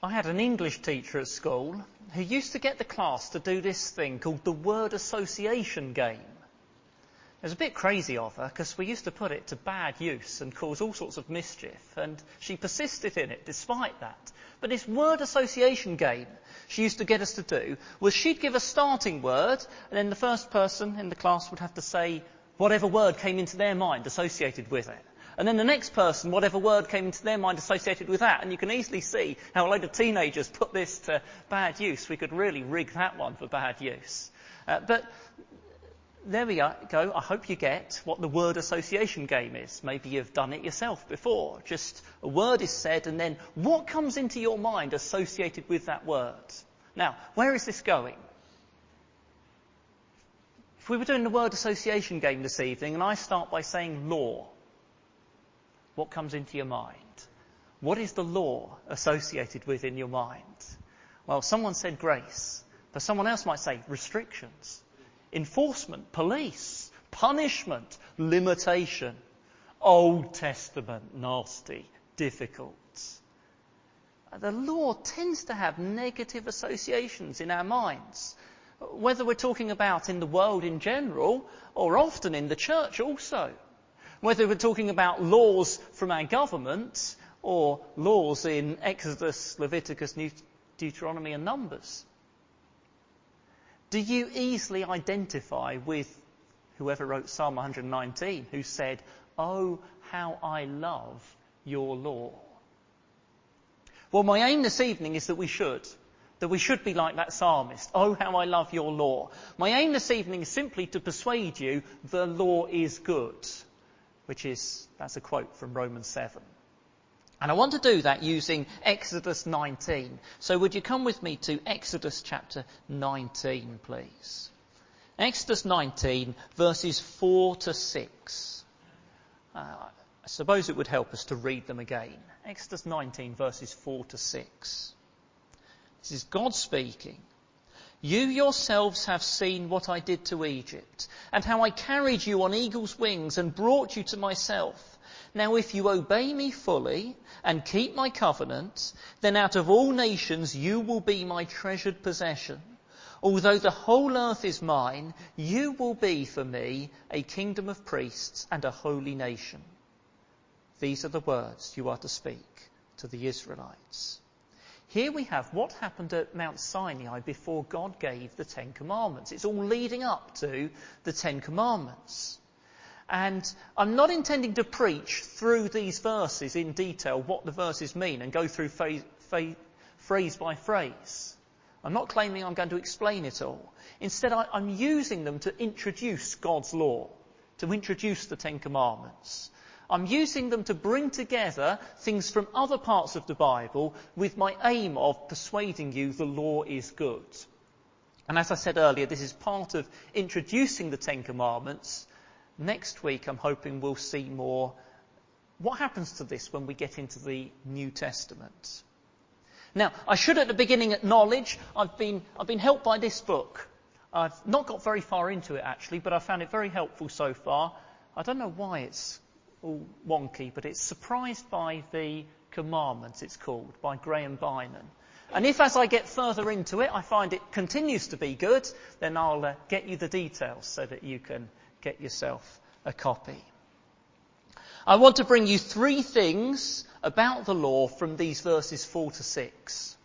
I had an English teacher at school who used to get the class to do this thing called the word association game. It was a bit crazy of her because we used to put it to bad use and cause all sorts of mischief, and she persisted in it despite that. But this word association game she used to get us to do was she'd give a starting word, and then the first person in the class would have to say whatever word came into their mind associated with it. And then the next person, whatever word came into their mind associated with that. And you can easily see how a load of teenagers put this to bad use. We could really rig that one for bad use. Uh, but there we go. I hope you get what the word association game is. Maybe you've done it yourself before. Just a word is said and then what comes into your mind associated with that word? Now, where is this going? If we were doing the word association game this evening and I start by saying law, what comes into your mind? What is the law associated with in your mind? Well, someone said grace, but someone else might say restrictions enforcement, police, punishment, limitation. Old Testament, nasty, difficult. Uh, the law tends to have negative associations in our minds, whether we're talking about in the world in general or often in the church also. Whether we're talking about laws from our government or laws in Exodus, Leviticus, Deuteronomy and Numbers. Do you easily identify with whoever wrote Psalm 119 who said, Oh, how I love your law? Well, my aim this evening is that we should. That we should be like that psalmist. Oh, how I love your law. My aim this evening is simply to persuade you the law is good. Which is, that's a quote from Romans 7. And I want to do that using Exodus 19. So would you come with me to Exodus chapter 19, please? Exodus 19, verses 4 to 6. Uh, I suppose it would help us to read them again. Exodus 19, verses 4 to 6. This is God speaking. You yourselves have seen what I did to Egypt, and how I carried you on eagle's wings and brought you to myself. Now if you obey me fully and keep my covenant, then out of all nations you will be my treasured possession. Although the whole earth is mine, you will be for me a kingdom of priests and a holy nation. These are the words you are to speak to the Israelites. Here we have what happened at Mount Sinai before God gave the Ten Commandments. It's all leading up to the Ten Commandments. And I'm not intending to preach through these verses in detail what the verses mean and go through phrase, phrase by phrase. I'm not claiming I'm going to explain it all. Instead, I, I'm using them to introduce God's law, to introduce the Ten Commandments. I'm using them to bring together things from other parts of the Bible with my aim of persuading you the law is good. And as I said earlier, this is part of introducing the Ten Commandments Next week, I'm hoping we'll see more. What happens to this when we get into the New Testament? Now, I should at the beginning acknowledge I've been, I've been helped by this book. I've not got very far into it actually, but I found it very helpful so far. I don't know why it's all wonky, but it's Surprised by the Commandments, it's called, by Graham Beynon. And if as I get further into it, I find it continues to be good, then I'll uh, get you the details so that you can get yourself a copy. I want to bring you three things about the law from these verses 4 to 6.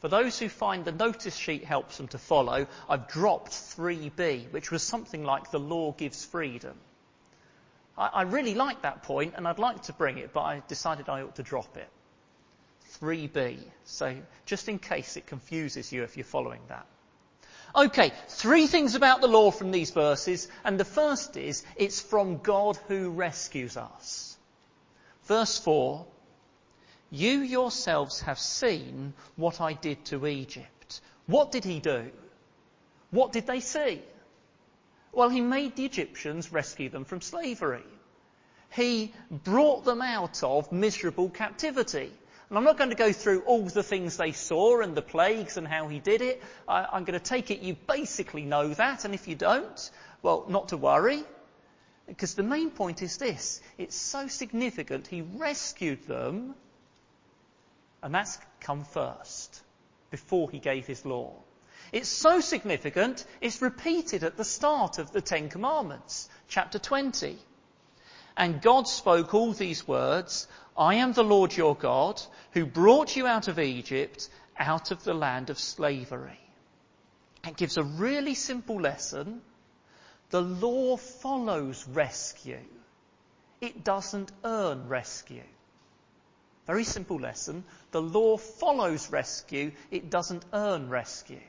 For those who find the notice sheet helps them to follow, I've dropped 3b, which was something like the law gives freedom. I, I really like that point and I'd like to bring it, but I decided I ought to drop it. 3b. So just in case it confuses you if you're following that. Okay, three things about the law from these verses, and the first is it's from God who rescues us. Verse 4 You yourselves have seen what I did to Egypt. What did he do? What did they see? Well, he made the Egyptians rescue them from slavery. He brought them out of miserable captivity. And I'm not going to go through all the things they saw and the plagues and how he did it. I, I'm going to take it you basically know that, and if you don't, well, not to worry. Because the main point is this. It's so significant. He rescued them And that's come first, before he gave his law. It's so significant, it's repeated at the start of the Ten Commandments, chapter 20. And God spoke all these words I am the Lord your God, who brought you out of Egypt, out of the land of slavery. It gives a really simple lesson. The law follows rescue. It doesn't earn rescue. Very simple lesson. The law follows rescue. It doesn't earn rescue.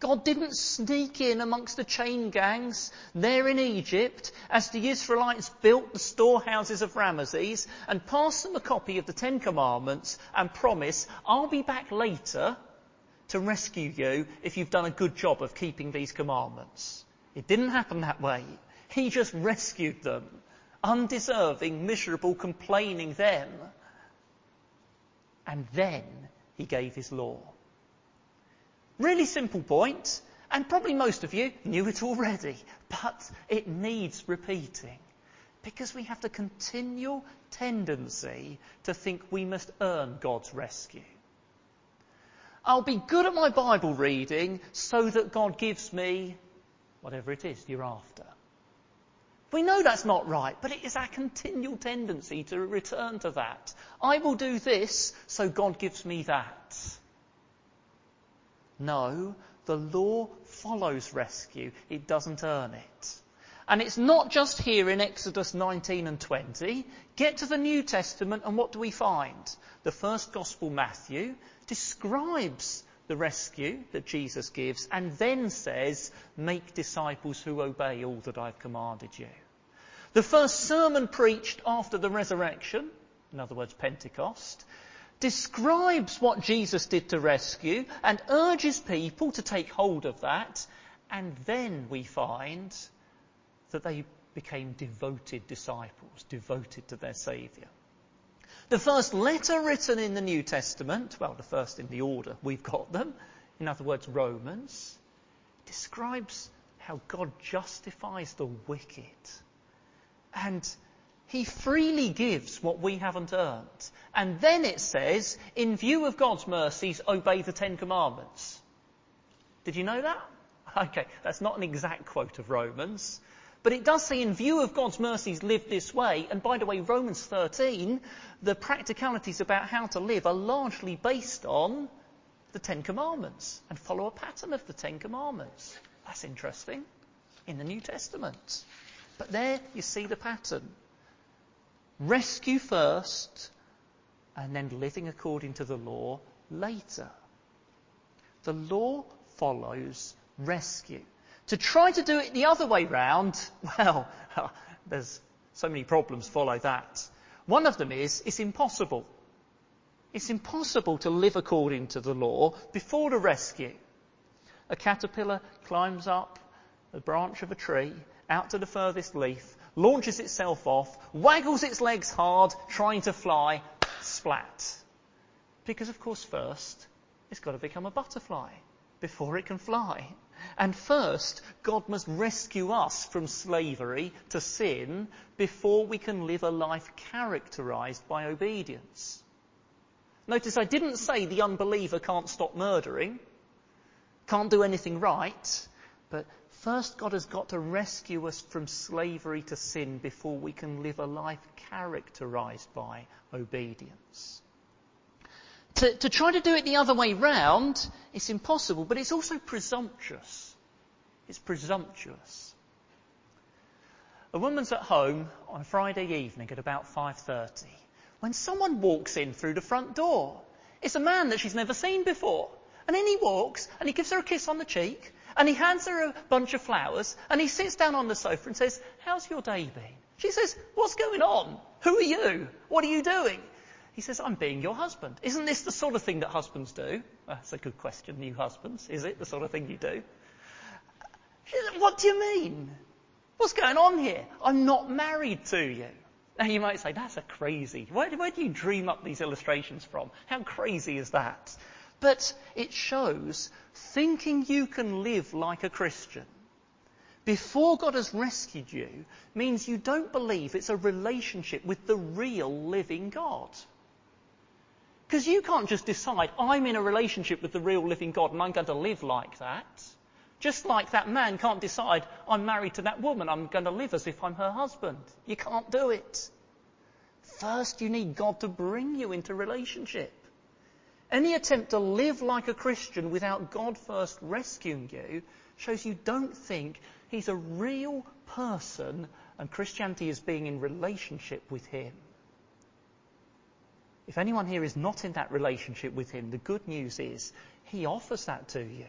God didn't sneak in amongst the chain gangs there in Egypt as the Israelites built the storehouses of Ramesses and pass them a copy of the Ten Commandments and promise, I'll be back later to rescue you if you've done a good job of keeping these commandments. It didn't happen that way. He just rescued them, undeserving, miserable, complaining them. And then he gave his law. Really simple point, and probably most of you knew it already, but it needs repeating. Because we have the continual tendency to think we must earn God's rescue. I'll be good at my Bible reading so that God gives me whatever it is you're after. We know that's not right, but it is our continual tendency to return to that. I will do this so God gives me that. No, the law follows rescue. It doesn't earn it. And it's not just here in Exodus 19 and 20. Get to the New Testament and what do we find? The first Gospel, Matthew, describes the rescue that Jesus gives and then says, make disciples who obey all that I've commanded you. The first sermon preached after the resurrection, in other words, Pentecost, describes what Jesus did to rescue and urges people to take hold of that. And then we find that they became devoted disciples, devoted to their Saviour. The first letter written in the New Testament, well, the first in the order we've got them, in other words, Romans, describes how God justifies the wicked. And he freely gives what we haven't earned. And then it says, in view of God's mercies, obey the Ten Commandments. Did you know that? Okay, that's not an exact quote of Romans. But it does say, in view of God's mercies, live this way. And by the way, Romans 13, the practicalities about how to live are largely based on the Ten Commandments and follow a pattern of the Ten Commandments. That's interesting in the New Testament. But there you see the pattern. Rescue first, and then living according to the law later. The law follows rescue. To try to do it the other way round, well, there's so many problems follow that. One of them is it's impossible. It's impossible to live according to the law before the rescue. A caterpillar climbs up a branch of a tree out to the furthest leaf launches itself off, waggles its legs hard, trying to fly, splat. Because, of course, first, it's got to become a butterfly before it can fly. And first, God must rescue us from slavery to sin before we can live a life characterized by obedience. Notice I didn't say the unbeliever can't stop murdering, can't do anything right, but First, God has got to rescue us from slavery to sin before we can live a life characterized by obedience. To, to, try to do it the other way round, it's impossible, but it's also presumptuous. It's presumptuous. A woman's at home on a Friday evening at about 5.30 when someone walks in through the front door. It's a man that she's never seen before. And in he walks and he gives her a kiss on the cheek and he hands her a bunch of flowers and he sits down on the sofa and says, How's your day been? She says, What's going on? Who are you? What are you doing? He says, I'm being your husband. Isn't this the sort of thing that husbands do? That's a good question, new husbands. Is it the sort of thing you do? She says, what do you mean? What's going on here? I'm not married to you. Now you might say, that's a crazy. Where, where do you dream up these illustrations from? How crazy is that? But it shows thinking you can live like a Christian before God has rescued you means you don't believe it's a relationship with the real living God. Because you can't just decide, I'm in a relationship with the real living God and I'm going to live like that. Just like that man can't decide, I'm married to that woman, I'm going to live as if I'm her husband. You can't do it. First, you need God to bring you into relationship. Any attempt to live like a Christian without God first rescuing you shows you don't think He's a real person and Christianity is being in relationship with Him. If anyone here is not in that relationship with Him, the good news is He offers that to you.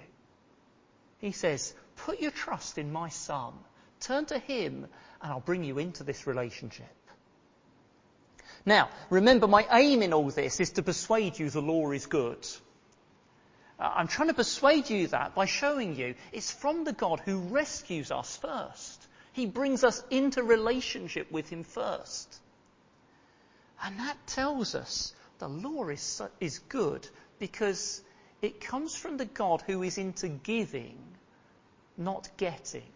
He says, put your trust in my Son. Turn to Him and I'll bring you into this relationship. Now, remember my aim in all this is to persuade you the law is good. Uh, I'm trying to persuade you that by showing you it's from the God who rescues us first. He brings us into relationship with Him first. And that tells us the law is, is good because it comes from the God who is into giving, not getting.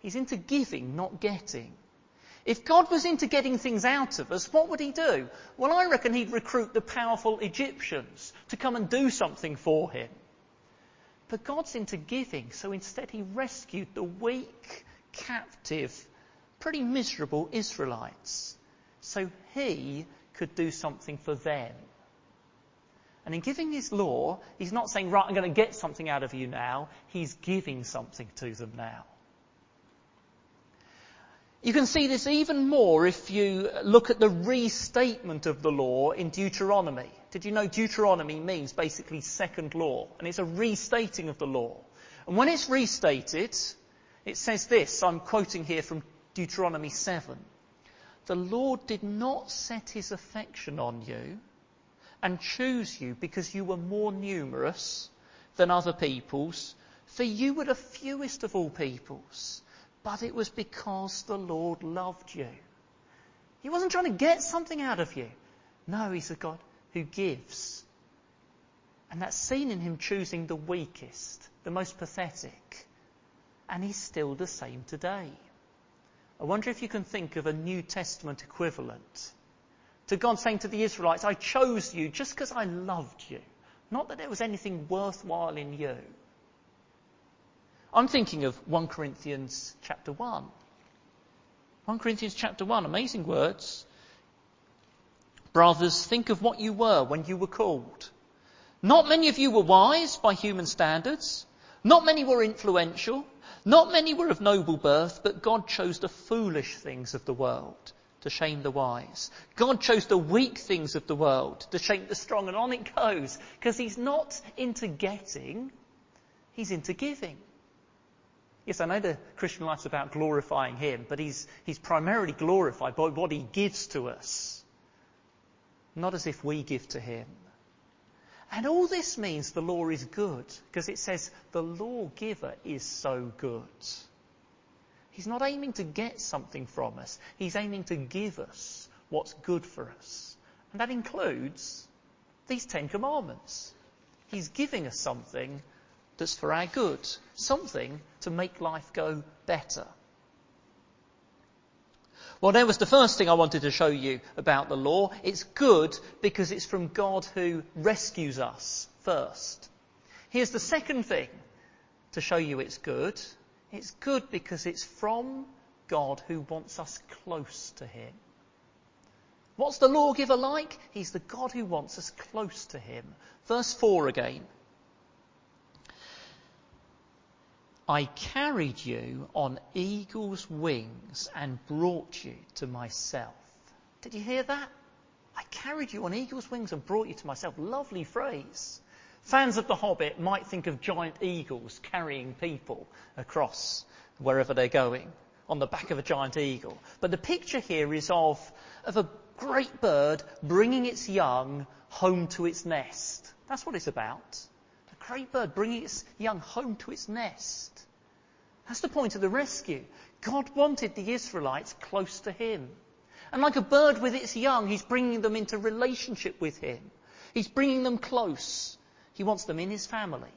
He's into giving, not getting. If God was into getting things out of us, what would he do? Well, I reckon he'd recruit the powerful Egyptians to come and do something for him. But God's into giving, so instead he rescued the weak, captive, pretty miserable Israelites so he could do something for them. And in giving his law, he's not saying, right, I'm going to get something out of you now. He's giving something to them now. You can see this even more if you look at the restatement of the law in Deuteronomy. Did you know Deuteronomy means basically second law? And it's a restating of the law. And when it's restated, it says this, I'm quoting here from Deuteronomy 7 the Lord did not set his affection on you and choose you because you were more numerous than other peoples, for you were the fewest of all peoples, but it was because the Lord loved you. He wasn't trying to get something out of you. No, he's a God who gives. And that's seen in him choosing the weakest, the most pathetic. And he's still the same today. I wonder if you can think of a New Testament equivalent to God saying to the Israelites, I chose you just because I loved you, not that there was anything worthwhile in you. I'm thinking of 1 Corinthians chapter 1. 1 Corinthians chapter 1, amazing words. Brothers, think of what you were when you were called. Not many of you were wise by human standards. Not many were influential. Not many were of noble birth, but God chose the foolish things of the world to shame the wise. God chose the weak things of the world to shame the strong. And on it goes, because he's not into getting, he's into giving. Yes, I know the Christian life's about glorifying him, but he's, he's primarily glorified by what he gives to us. Not as if we give to him. And all this means the law is good, because it says the lawgiver is so good. He's not aiming to get something from us, he's aiming to give us what's good for us. And that includes these Ten Commandments. He's giving us something that's for our good, something to make life go better. Well, that was the first thing I wanted to show you about the law. It's good because it's from God who rescues us first. Here's the second thing to show you it's good. It's good because it's from God who wants us close to Him. What's the lawgiver like? He's the God who wants us close to Him. Verse 4 again. I carried you on eagle's wings and brought you to myself. Did you hear that? I carried you on eagle's wings and brought you to myself. Lovely phrase. Fans of The Hobbit might think of giant eagles carrying people across wherever they're going on the back of a giant eagle. But the picture here is of, of a great bird bringing its young home to its nest. That's what it's about. A great bird bringing its young home to its nest. That's the point of the rescue. God wanted the Israelites close to Him. And like a bird with its young, He's bringing them into relationship with Him. He's bringing them close. He wants them in His family.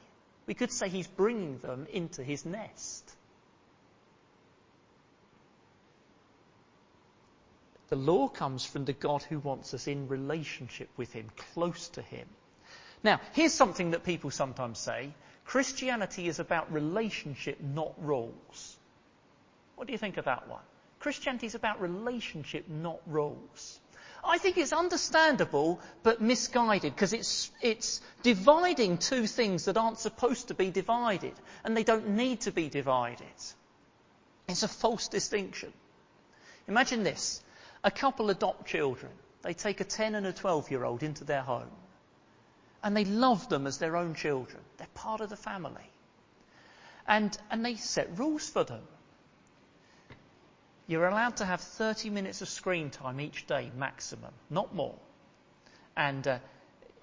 We could say He's bringing them into His nest. The law comes from the God who wants us in relationship with Him, close to Him. Now, here's something that people sometimes say. Christianity is about relationship, not rules. What do you think of that one? Christianity is about relationship, not rules. I think it's understandable but misguided because it's, it's dividing two things that aren't supposed to be divided and they don't need to be divided. It's a false distinction. Imagine this. A couple adopt children. They take a 10 and a 12 year old into their home and they love them as their own children. They're part of the family. And, and they set rules for them. You're allowed to have 30 minutes of screen time each day, maximum, not more. And uh,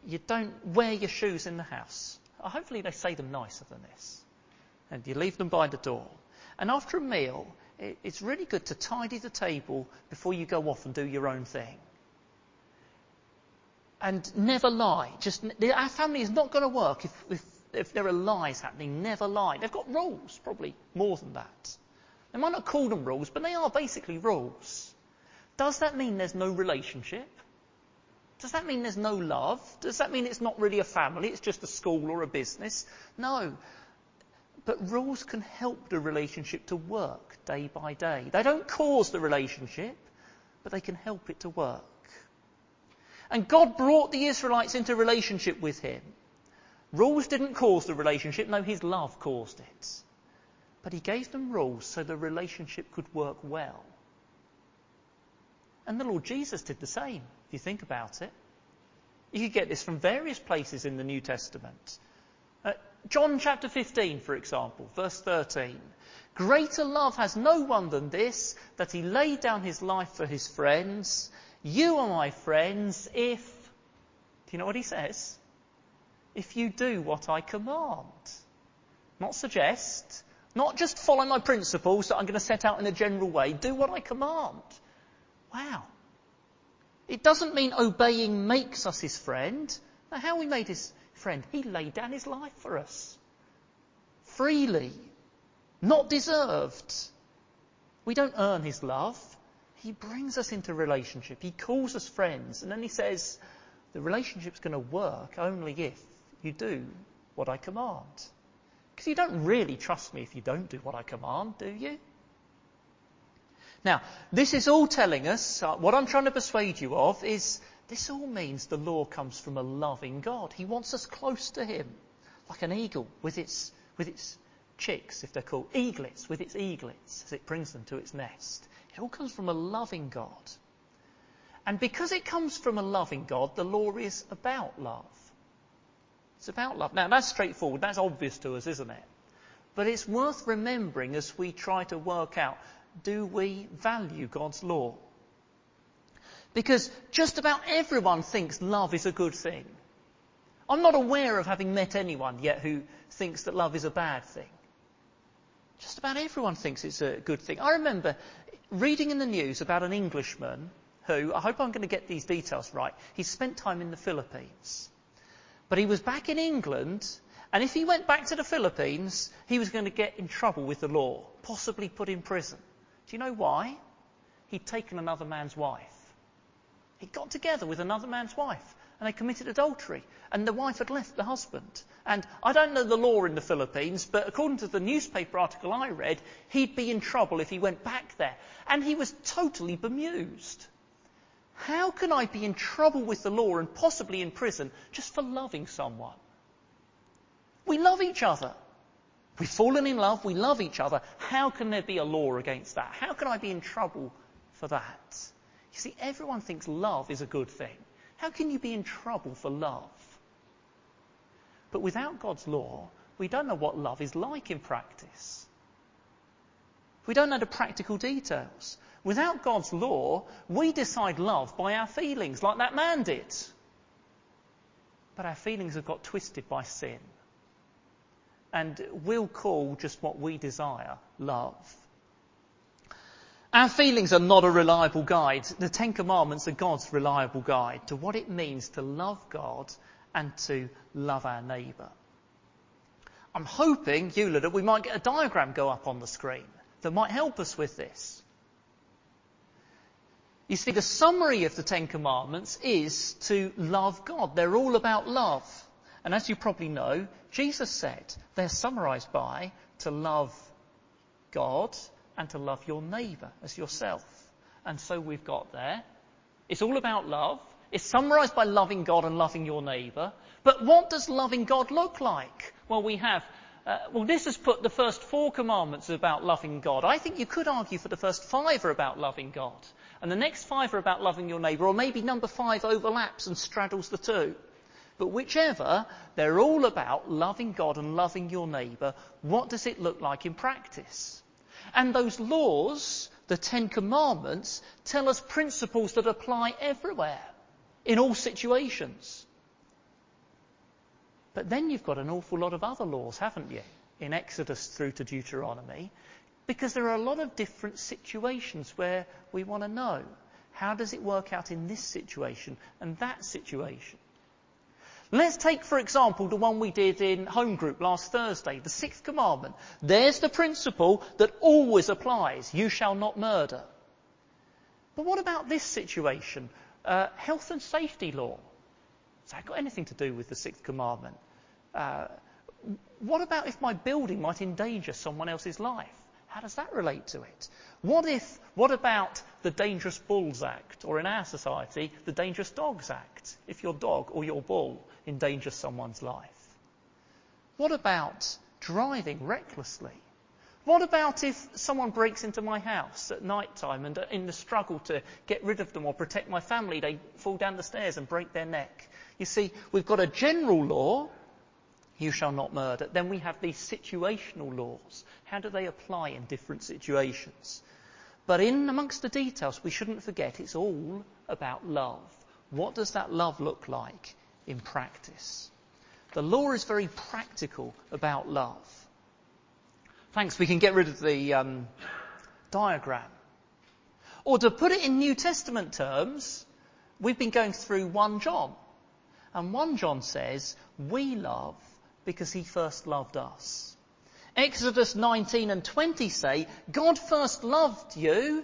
you don't wear your shoes in the house. Uh, hopefully, they say them nicer than this. And you leave them by the door. And after a meal, it's really good to tidy the table before you go off and do your own thing. And never lie. Just our family is not going to work if, if, if there are lies happening. Never lie. They've got rules, probably more than that. They might not call them rules, but they are basically rules. Does that mean there's no relationship? Does that mean there's no love? Does that mean it's not really a family, it's just a school or a business? No. But rules can help the relationship to work day by day. They don't cause the relationship, but they can help it to work. And God brought the Israelites into relationship with Him. Rules didn't cause the relationship, no, His love caused it. But he gave them rules so the relationship could work well. And the Lord Jesus did the same, if you think about it. You could get this from various places in the New Testament. Uh, John chapter 15, for example, verse 13. Greater love has no one than this, that he laid down his life for his friends. You are my friends if, do you know what he says? If you do what I command. Not suggest, not just follow my principles that I'm going to set out in a general way. Do what I command. Wow. It doesn't mean obeying makes us his friend. Now, how we made his friend? He laid down his life for us. Freely. Not deserved. We don't earn his love. He brings us into relationship. He calls us friends. And then he says, the relationship's going to work only if you do what I command. Because you don't really trust me if you don't do what I command, do you? Now, this is all telling us, uh, what I'm trying to persuade you of is this all means the law comes from a loving God. He wants us close to Him, like an eagle with its, with its chicks, if they're called eaglets, with its eaglets as it brings them to its nest. It all comes from a loving God. And because it comes from a loving God, the law is about love. It's about love. Now, that's straightforward. That's obvious to us, isn't it? But it's worth remembering as we try to work out do we value God's law? Because just about everyone thinks love is a good thing. I'm not aware of having met anyone yet who thinks that love is a bad thing. Just about everyone thinks it's a good thing. I remember reading in the news about an Englishman who, I hope I'm going to get these details right, he spent time in the Philippines. But he was back in England, and if he went back to the Philippines, he was going to get in trouble with the law, possibly put in prison. Do you know why? He'd taken another man's wife. He got together with another man's wife, and they committed adultery, and the wife had left the husband. And I don't know the law in the Philippines, but according to the newspaper article I read, he'd be in trouble if he went back there. And he was totally bemused. How can I be in trouble with the law and possibly in prison just for loving someone? We love each other. We've fallen in love, we love each other. How can there be a law against that? How can I be in trouble for that? You see, everyone thinks love is a good thing. How can you be in trouble for love? But without God's law, we don't know what love is like in practice. We don't know the practical details. Without God's law, we decide love by our feelings, like that man did. But our feelings have got twisted by sin. And we'll call just what we desire love. Our feelings are not a reliable guide. The Ten Commandments are God's reliable guide to what it means to love God and to love our neighbour. I'm hoping, Eula, that we might get a diagram go up on the screen that might help us with this. You see, the summary of the Ten Commandments is to love God. They're all about love. And as you probably know, Jesus said they're summarized by to love God and to love your neighbour as yourself. And so we've got there. It's all about love. It's summarized by loving God and loving your neighbour. But what does loving God look like? Well, we have uh, well, this has put the first four commandments about loving God. I think you could argue for the first five are about loving God. And the next five are about loving your neighbour, or maybe number five overlaps and straddles the two. But whichever, they're all about loving God and loving your neighbour. What does it look like in practice? And those laws, the Ten Commandments, tell us principles that apply everywhere, in all situations. But then you've got an awful lot of other laws, haven't you? In Exodus through to Deuteronomy because there are a lot of different situations where we want to know how does it work out in this situation and that situation. Let's take, for example, the one we did in home group last Thursday, the sixth commandment. There's the principle that always applies. You shall not murder. But what about this situation? Uh, health and safety law. Has that got anything to do with the sixth commandment? Uh, what about if my building might endanger someone else's life? How does that relate to it? What if, what about the Dangerous Bulls Act, or in our society, the Dangerous Dogs Act, if your dog or your bull endangers someone's life? What about driving recklessly? What about if someone breaks into my house at night time and in the struggle to get rid of them or protect my family, they fall down the stairs and break their neck? You see, we've got a general law you shall not murder. Then we have these situational laws. How do they apply in different situations? But in amongst the details, we shouldn't forget it's all about love. What does that love look like in practice? The law is very practical about love. Thanks, we can get rid of the um, diagram. Or to put it in New Testament terms, we've been going through 1 John. And 1 John says, we love because he first loved us. Exodus 19 and 20 say, God first loved you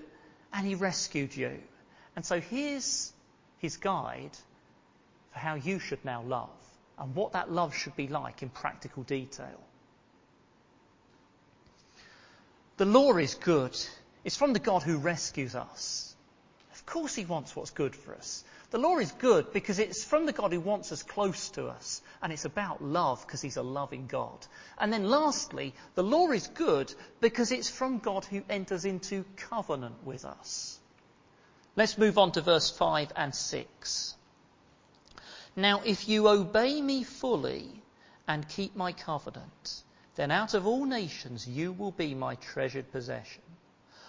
and he rescued you. And so here's his guide for how you should now love and what that love should be like in practical detail. The law is good. It's from the God who rescues us. Of course he wants what's good for us. The law is good because it's from the God who wants us close to us. And it's about love because he's a loving God. And then lastly, the law is good because it's from God who enters into covenant with us. Let's move on to verse 5 and 6. Now, if you obey me fully and keep my covenant, then out of all nations you will be my treasured possession.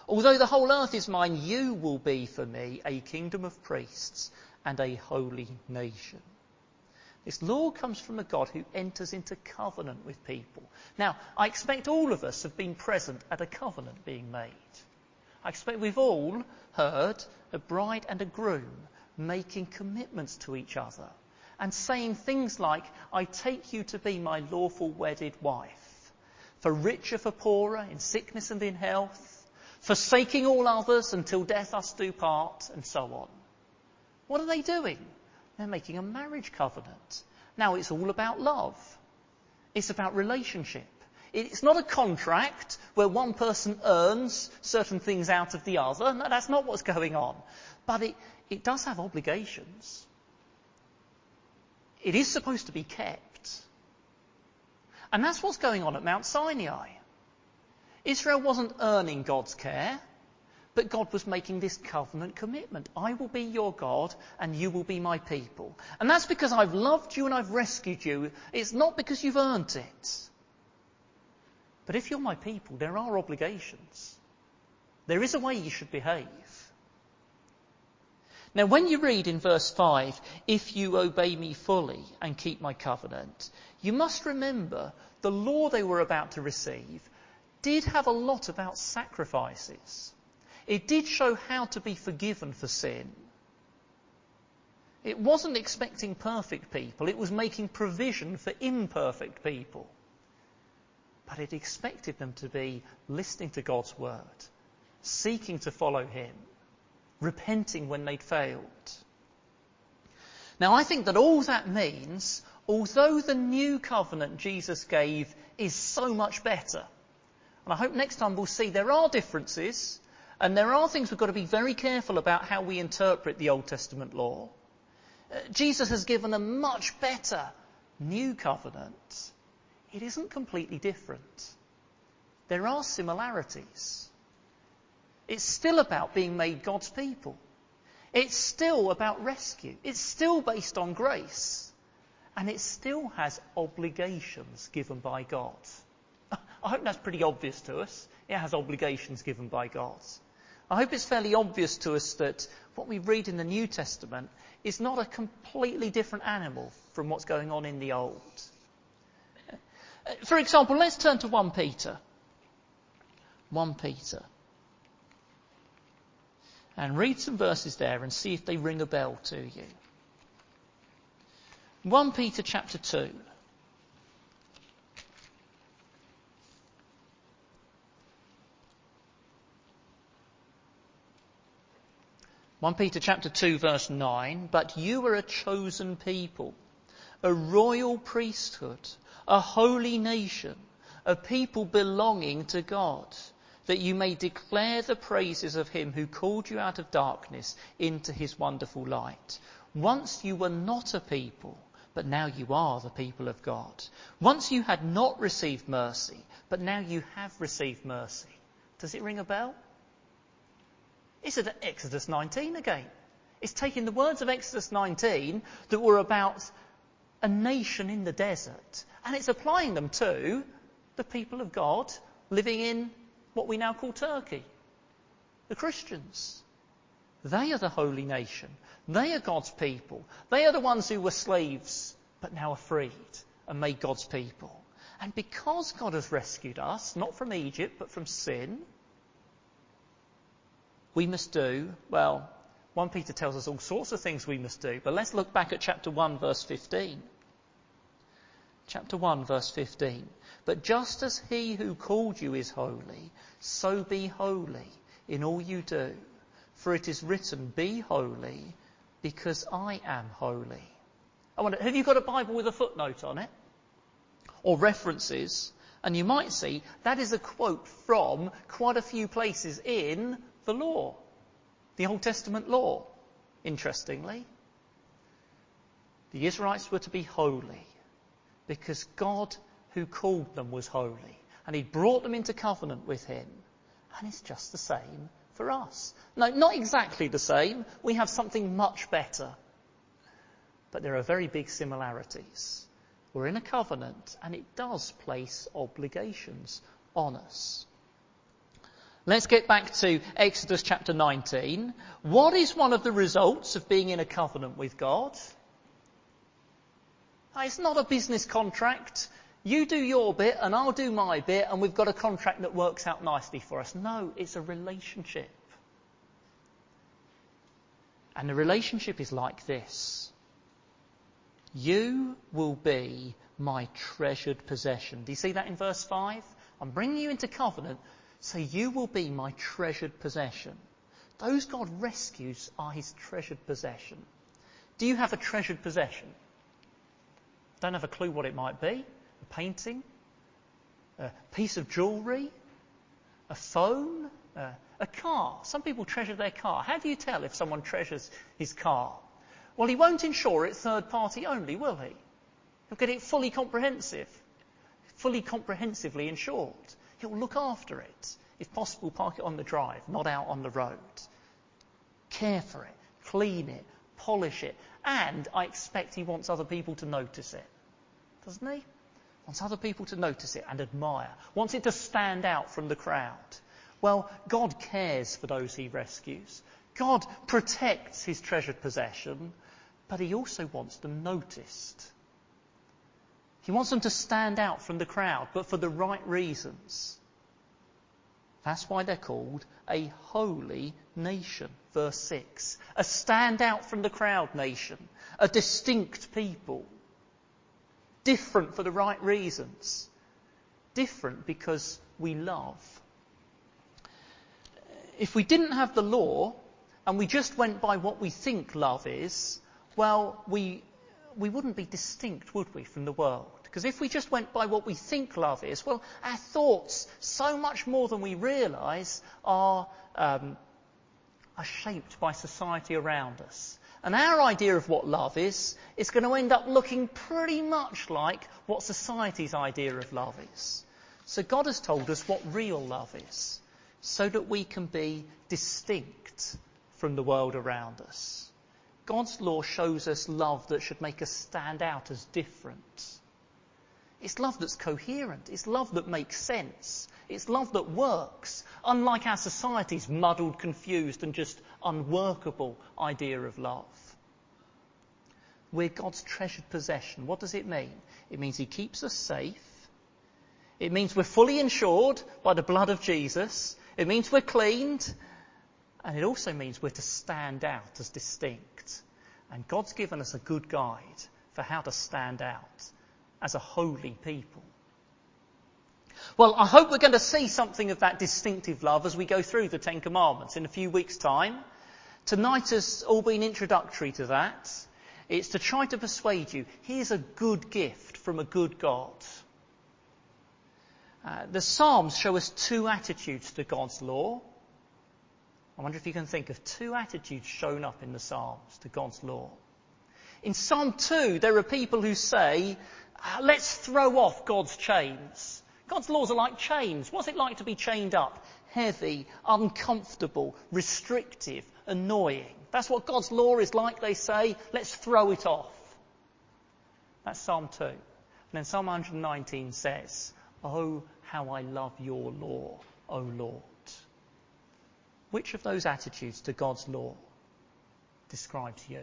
Although the whole earth is mine, you will be for me a kingdom of priests and a holy nation. This law comes from a God who enters into covenant with people. Now, I expect all of us have been present at a covenant being made. I expect we've all heard a bride and a groom making commitments to each other and saying things like, I take you to be my lawful wedded wife, for richer, for poorer, in sickness and in health, forsaking all others until death us do part, and so on. What are they doing? They're making a marriage covenant. Now it's all about love. It's about relationship. It's not a contract where one person earns certain things out of the other. No, that's not what's going on. But it, it does have obligations. It is supposed to be kept. And that's what's going on at Mount Sinai. Israel wasn't earning God's care. But God was making this covenant commitment. I will be your God and you will be my people. And that's because I've loved you and I've rescued you. It's not because you've earned it. But if you're my people, there are obligations. There is a way you should behave. Now, when you read in verse 5, if you obey me fully and keep my covenant, you must remember the law they were about to receive did have a lot about sacrifices. It did show how to be forgiven for sin. It wasn't expecting perfect people, it was making provision for imperfect people. But it expected them to be listening to God's word, seeking to follow Him. Repenting when they'd failed. Now, I think that all that means, although the new covenant Jesus gave is so much better, and I hope next time we'll see there are differences, and there are things we've got to be very careful about how we interpret the Old Testament law. Uh, Jesus has given a much better new covenant. It isn't completely different. There are similarities. It's still about being made God's people. It's still about rescue. It's still based on grace. And it still has obligations given by God. I hope that's pretty obvious to us. It has obligations given by God. I hope it's fairly obvious to us that what we read in the New Testament is not a completely different animal from what's going on in the Old. For example, let's turn to 1 Peter. 1 Peter. And read some verses there and see if they ring a bell to you. 1 Peter chapter 2. 1 Peter chapter 2 verse 9, but you are a chosen people, a royal priesthood, a holy nation, a people belonging to God, that you may declare the praises of him who called you out of darkness into his wonderful light. Once you were not a people, but now you are the people of God. Once you had not received mercy, but now you have received mercy. Does it ring a bell? It's at Exodus 19 again. It's taking the words of Exodus 19 that were about a nation in the desert and it's applying them to the people of God living in what we now call Turkey. The Christians. They are the holy nation. They are God's people. They are the ones who were slaves but now are freed and made God's people. And because God has rescued us, not from Egypt but from sin, we must do, well, 1 Peter tells us all sorts of things we must do, but let's look back at chapter 1 verse 15. Chapter 1 verse 15. But just as he who called you is holy, so be holy in all you do. For it is written, be holy because I am holy. I wonder, have you got a Bible with a footnote on it? Or references? And you might see that is a quote from quite a few places in the law, the Old Testament law, interestingly. The Israelites were to be holy because God who called them was holy and he brought them into covenant with him. And it's just the same for us. No, not exactly the same. We have something much better. But there are very big similarities. We're in a covenant and it does place obligations on us. Let's get back to Exodus chapter 19. What is one of the results of being in a covenant with God? It's not a business contract. You do your bit and I'll do my bit and we've got a contract that works out nicely for us. No, it's a relationship. And the relationship is like this. You will be my treasured possession. Do you see that in verse 5? I'm bringing you into covenant so you will be my treasured possession. Those God rescues are his treasured possession. Do you have a treasured possession? Don't have a clue what it might be. A painting? A piece of jewellery? A phone? a car? Some people treasure their car. How do you tell if someone treasures his car? Well, he won't insure it third party only, will he? He'll get it fully comprehensive, fully comprehensively insured. He'll look after it. If possible, park it on the drive, not out on the road. Care for it, clean it, polish it, and I expect he wants other people to notice it. Doesn't he? Wants other people to notice it and admire. Wants it to stand out from the crowd. Well, God cares for those he rescues. God protects his treasured possession, but he also wants them noticed. He wants them to stand out from the crowd, but for the right reasons. That's why they're called a holy nation. Verse 6. A stand out from the crowd nation. A distinct people. Different for the right reasons. Different because we love. If we didn't have the law, and we just went by what we think love is, well, we, we wouldn't be distinct, would we, from the world? Because if we just went by what we think love is, well, our thoughts, so much more than we realise, are, um, are shaped by society around us. And our idea of what love is, is going to end up looking pretty much like what society's idea of love is. So God has told us what real love is, so that we can be distinct from the world around us. God's law shows us love that should make us stand out as different. It's love that's coherent. It's love that makes sense. It's love that works, unlike our society's muddled, confused, and just unworkable idea of love. We're God's treasured possession. What does it mean? It means He keeps us safe. It means we're fully insured by the blood of Jesus. It means we're cleaned. And it also means we're to stand out as distinct. And God's given us a good guide for how to stand out as a holy people. Well, I hope we're going to see something of that distinctive love as we go through the Ten Commandments in a few weeks' time. Tonight has all been introductory to that. It's to try to persuade you here's a good gift from a good God. Uh, the Psalms show us two attitudes to God's law. I wonder if you can think of two attitudes shown up in the Psalms to God's law. In Psalm 2, there are people who say, uh, let's throw off God's chains. God's laws are like chains. What's it like to be chained up? Heavy, uncomfortable, restrictive, annoying. That's what God's law is like, they say. Let's throw it off. That's Psalm 2. And then Psalm 119 says, Oh, how I love your law, O Lord. Which of those attitudes to God's law describes you?